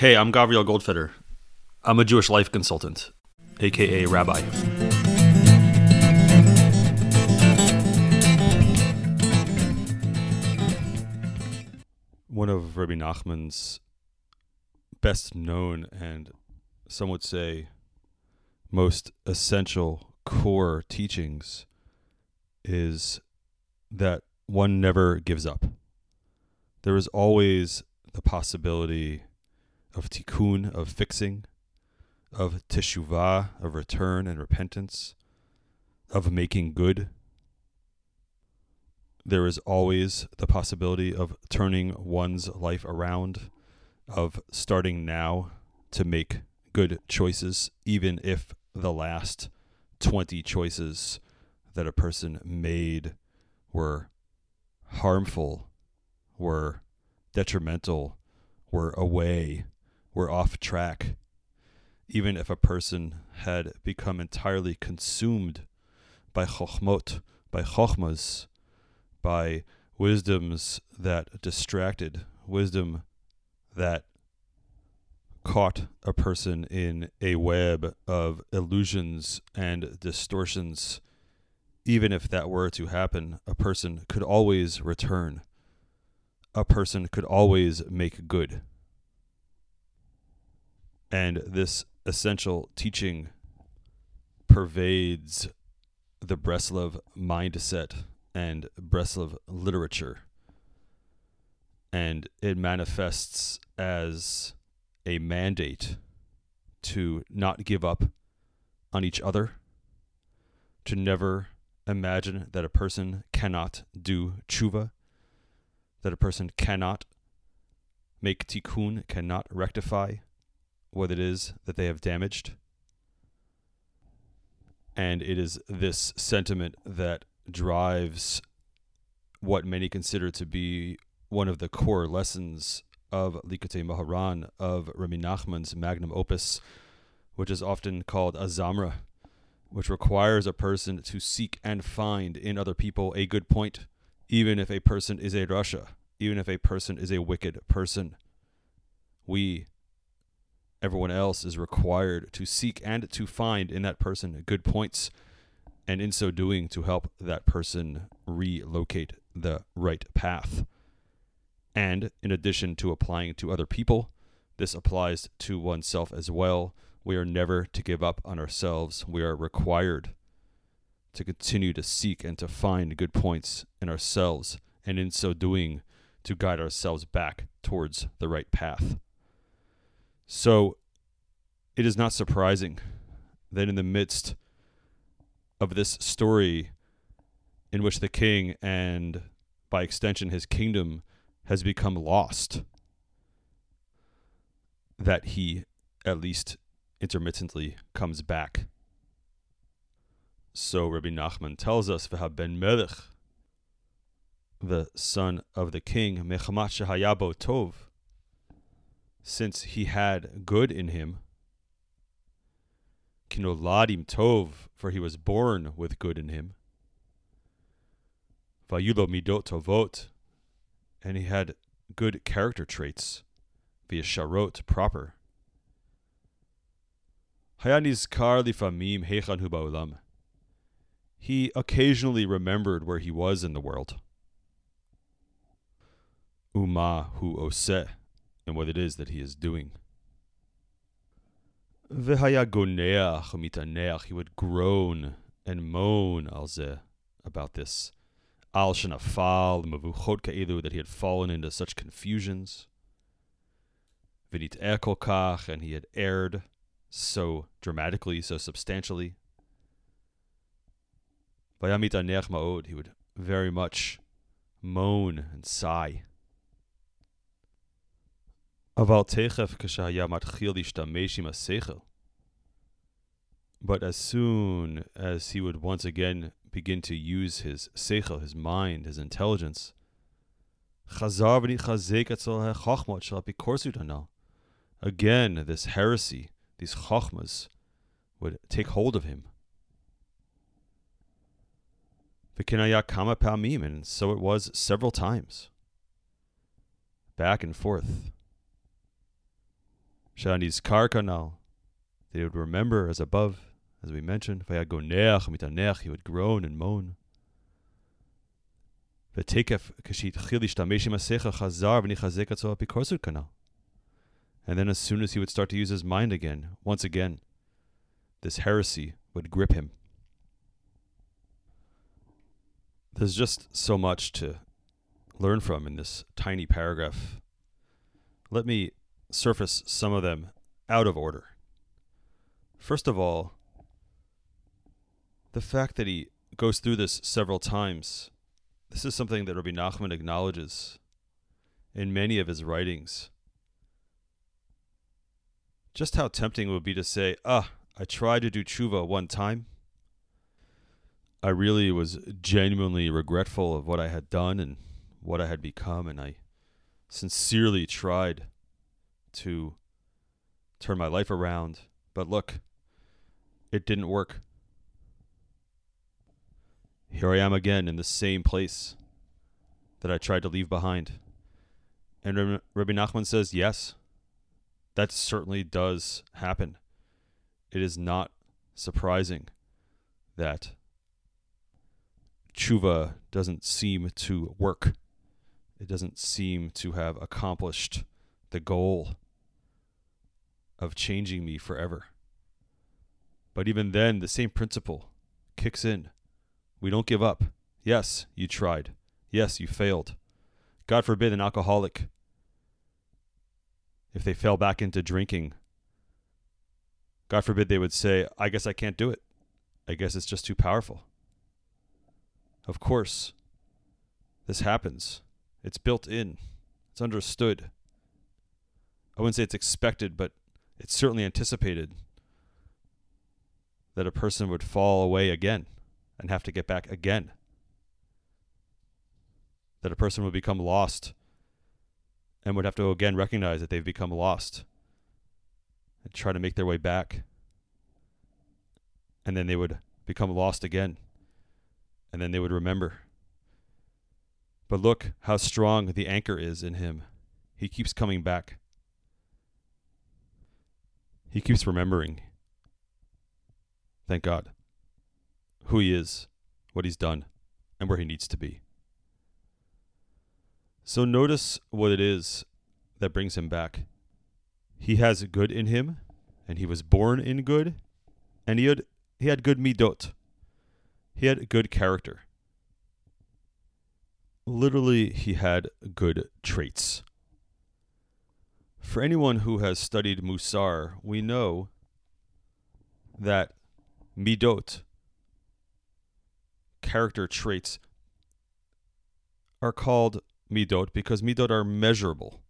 Hey, I'm Gavriel Goldfeder. I'm a Jewish life consultant, aka rabbi. One of Rabbi Nachman's best known and some would say most essential core teachings is that one never gives up. There is always the possibility of tikkun, of fixing, of teshuvah, of return and repentance, of making good. There is always the possibility of turning one's life around, of starting now to make good choices, even if the last 20 choices that a person made were harmful, were detrimental, were away, were off track. Even if a person had become entirely consumed by chokhmot, by chokhmas, by wisdoms that distracted, wisdom that caught a person in a web of illusions and distortions, even if that were to happen, a person could always return. A person could always make good. And this essential teaching pervades the Breslov mindset and Breslov literature. And it manifests as a mandate to not give up on each other, to never imagine that a person cannot do tshuva, that a person cannot make tikkun, cannot rectify what it is that they have damaged. And it is this sentiment that drives what many consider to be one of the core lessons of Likutei Moharan, of Rabbi Nachman's magnum opus, which is often called Azamra, which requires a person to seek and find in other people a good point, even if a person is a Rasha, even if a person is a wicked person. We, everyone else, is required to seek and to find in that person good points, and in so doing, to help that person relocate the right path. And in addition to applying to other people, this applies to oneself as well. We are never to give up on ourselves. We are required to continue to seek and to find good points in ourselves, and in so doing, to guide ourselves back towards the right path. So, it is not surprising that in the midst of this story, in which the king and by extension his kingdom has become lost, that he at least intermittently comes back. So Rabbi Nachman tells us, ben Melech, the son of the king, Mechamat Shehayabo Tov, since he had good in him, Kinoladim Tov, for he was born with good in him, Vayulo Midot Tovot, and he had good character traits via sharot proper. Hayanizkar lifamim heichan hu He occasionally remembered where he was in the world. Uma hu oseh, and what it is that he is doing. V'haya he would groan and moan alze about this al shenafal mavuchot ka'ilu that he had fallen into such confusions. Vinit erkolkach, and he had erred so dramatically, so substantially. Vayamit aneach ma'od, he would very much moan and sigh. Aval techef kashaya matchil ishtamesh im But as soon as he would once again begin to use his seichel, his mind, his intelligence. Again, this heresy, these chachmas, would take hold of him. And so it was several times. Back and forth. Shani's Kar Kanal. They would remember as above, as we mentioned. Vayagoneach mitanech, he would groan and moan. ותקף כשהתחיל להשתמש עם השכל חזר ונחזק עצמו אפיקורסות כנ"ל. And then as soon as he would start to use his mind again, once again, this heresy would grip him. There's just so much to learn from in this tiny paragraph. Let me surface some of them out of order. First of all, the fact that he goes through this several times, this is something that Rabbi Nachman acknowledges in many of his writings. Just how tempting it would be to say, ah, I tried to do tshuva one time. I really was genuinely regretful of what I had done and what I had become, and I sincerely tried to turn my life around. But look, it didn't work. Here I am again in the same place that I tried to leave behind. And Rabbi Nachman says, yes, that certainly does happen. It is not surprising that tshuva doesn't seem to work. It doesn't seem to have accomplished the goal of changing me forever. But even then, the same principle kicks in. We don't give up. Yes, you tried. Yes, you failed. God forbid an alcoholic, if they fell back into drinking, God forbid they would say, I guess I can't do it. I guess it's just too powerful. Of course, this happens. It's built in, it's understood. I wouldn't say it's expected, but it's certainly anticipated that a person would fall away again and have to get back again. That a person would become lost and would have to again recognize that they've become lost and try to make their way back. And then they would become lost again. And then they would remember. But look how strong the anchor is in him. He keeps coming back. He keeps remembering. Thank God. Who he is, what he's done, and where he needs to be. So notice what it is that brings him back. He has good in him, and he was born in good, and he had he had good midot. He had good character. Literally, he had good traits. For anyone who has studied Musar, we know that midot, character traits, are called midot because midot are measurable.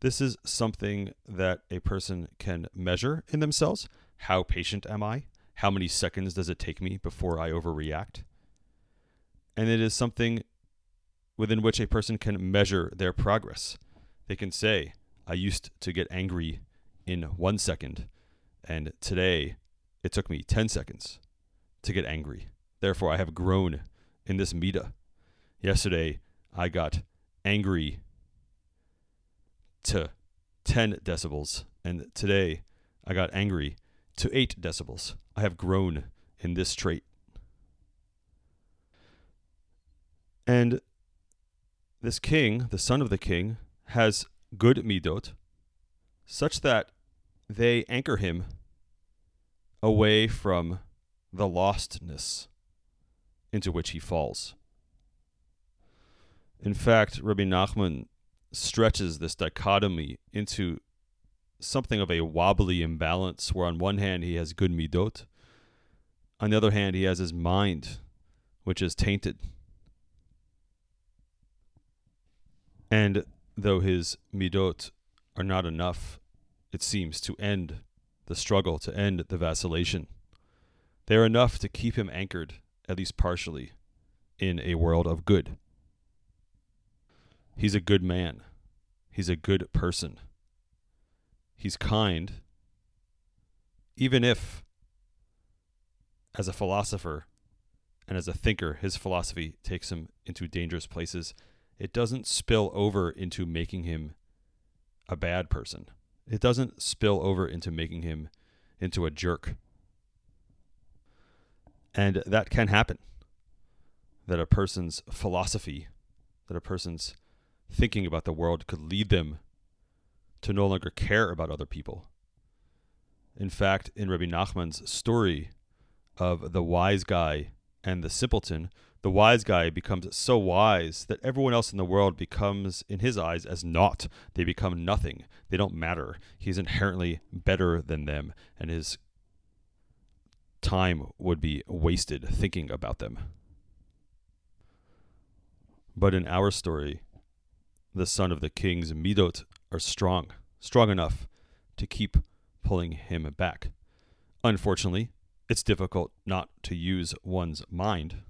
This is something that a person can measure in themselves. How patient am I? How many seconds does it take me before I overreact? And it is something within which a person can measure their progress. They can say, I used to get angry in one second, and today it took me 10 seconds to get angry. Therefore, I have grown in this midah. Yesterday, I got angry to 10 decibels, and today I got angry to 8 decibels. I have grown in this trait. And this king, the son of the king, has good midot, such that they anchor him away from the lostness into which he falls. In fact, Rabbi Nachman stretches this dichotomy into something of a wobbly imbalance, where on one hand he has good midot, on the other hand he has his mind, which is tainted. And though his midot are not enough, it seems, to end the struggle, to end the vacillation, they are enough to keep him anchored, at least partially, in a world of good. He's a good man. He's a good person. He's kind. Even if, as a philosopher and as a thinker, his philosophy takes him into dangerous places, it doesn't spill over into making him a bad person. It doesn't spill over into making him into a jerk. And that can happen. That a person's philosophy, that a person's thinking about the world could lead them to no longer care about other people. In fact, in Rabbi Nachman's story of the wise guy and the simpleton, the wise guy becomes so wise that everyone else in the world becomes, in his eyes, as naught. They become nothing. They don't matter. He's inherently better than them, and his time would be wasted thinking about them. But in our story, the son of the king's midot are strong, strong enough to keep pulling him back. Unfortunately, it's difficult not to use one's mind.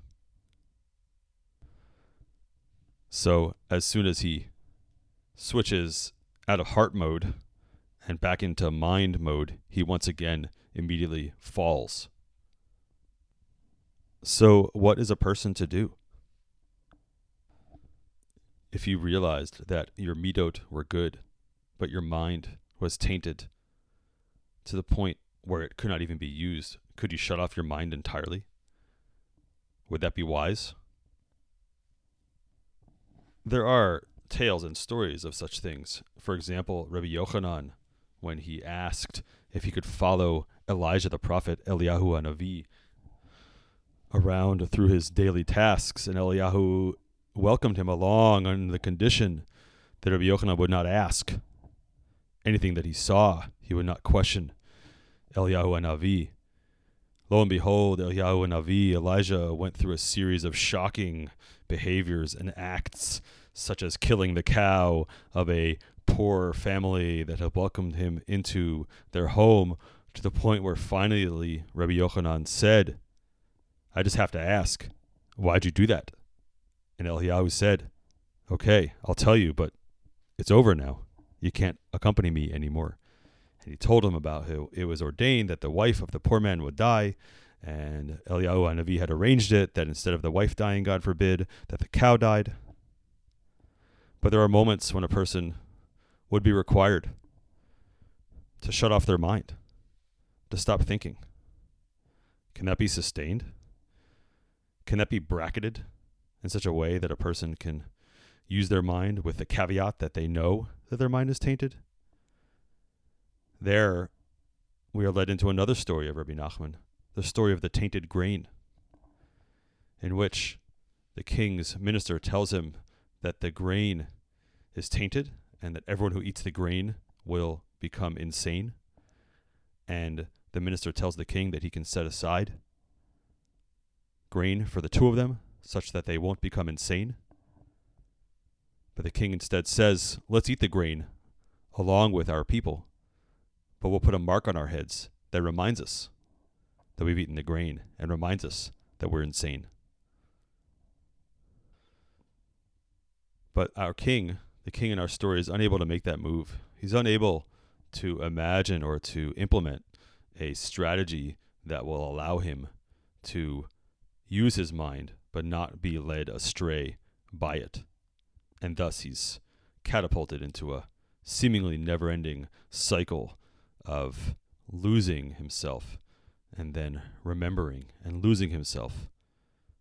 So, as soon as he switches out of heart mode and back into mind mode, he once again immediately falls. So, what is a person to do? If you realized that your midot were good, but your mind was tainted to the point where it could not even be used, could you shut off your mind entirely? Would that be wise? There are tales and stories of such things. For example, Rabbi Yochanan, when he asked if he could follow Elijah the prophet, Eliyahu Hanavi, around through his daily tasks, and Eliyahu welcomed him along on the condition that Rabbi Yochanan would not ask anything that he saw. He would not question Eliyahu Hanavi. Lo and behold, Eliyahu Hanavi, Elijah went through a series of shocking behaviors and acts, such as killing the cow of a poor family that had welcomed him into their home, to the point where finally Rabbi Yochanan said, I just have to ask, why'd you do that? And Eliyahu said, Okay, I'll tell you, but it's over now. You can't accompany me anymore. And he told him about how it was ordained that the wife of the poor man would die. And Eliyahu Hanavi had arranged it that instead of the wife dying, God forbid, that the cow died. But there are moments when a person would be required to shut off their mind, to stop thinking. Can that be sustained? Can that be bracketed in such a way that a person can use their mind with the caveat that they know that their mind is tainted? There, we are led into another story of Rabbi Nachman, the story of the tainted grain, in which the king's minister tells him that the grain is tainted and that everyone who eats the grain will become insane. And the minister tells the king that he can set aside grain for the two of them such that they won't become insane. But the king instead says, Let's eat the grain along with our people but we'll put a mark on our heads that reminds us that we've eaten the grain and reminds us that we're insane. But our king, the king in our story, is unable to make that move. He's unable to imagine or to implement a strategy that will allow him to use his mind but not be led astray by it. And thus he's catapulted into a seemingly never ending cycle of losing himself and then remembering and losing himself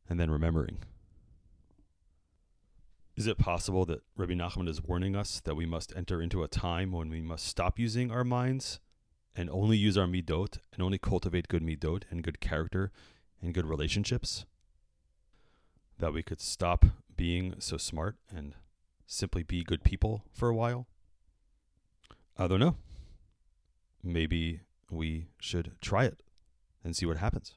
and then remembering. Is it possible that Rabbi Nachman is warning us that we must enter into a time when we must stop using our minds and only use our midot and only cultivate good midot and good character and good relationships? That we could stop being so smart and simply be good people for a while? I don't know maybe we should try it and see what happens.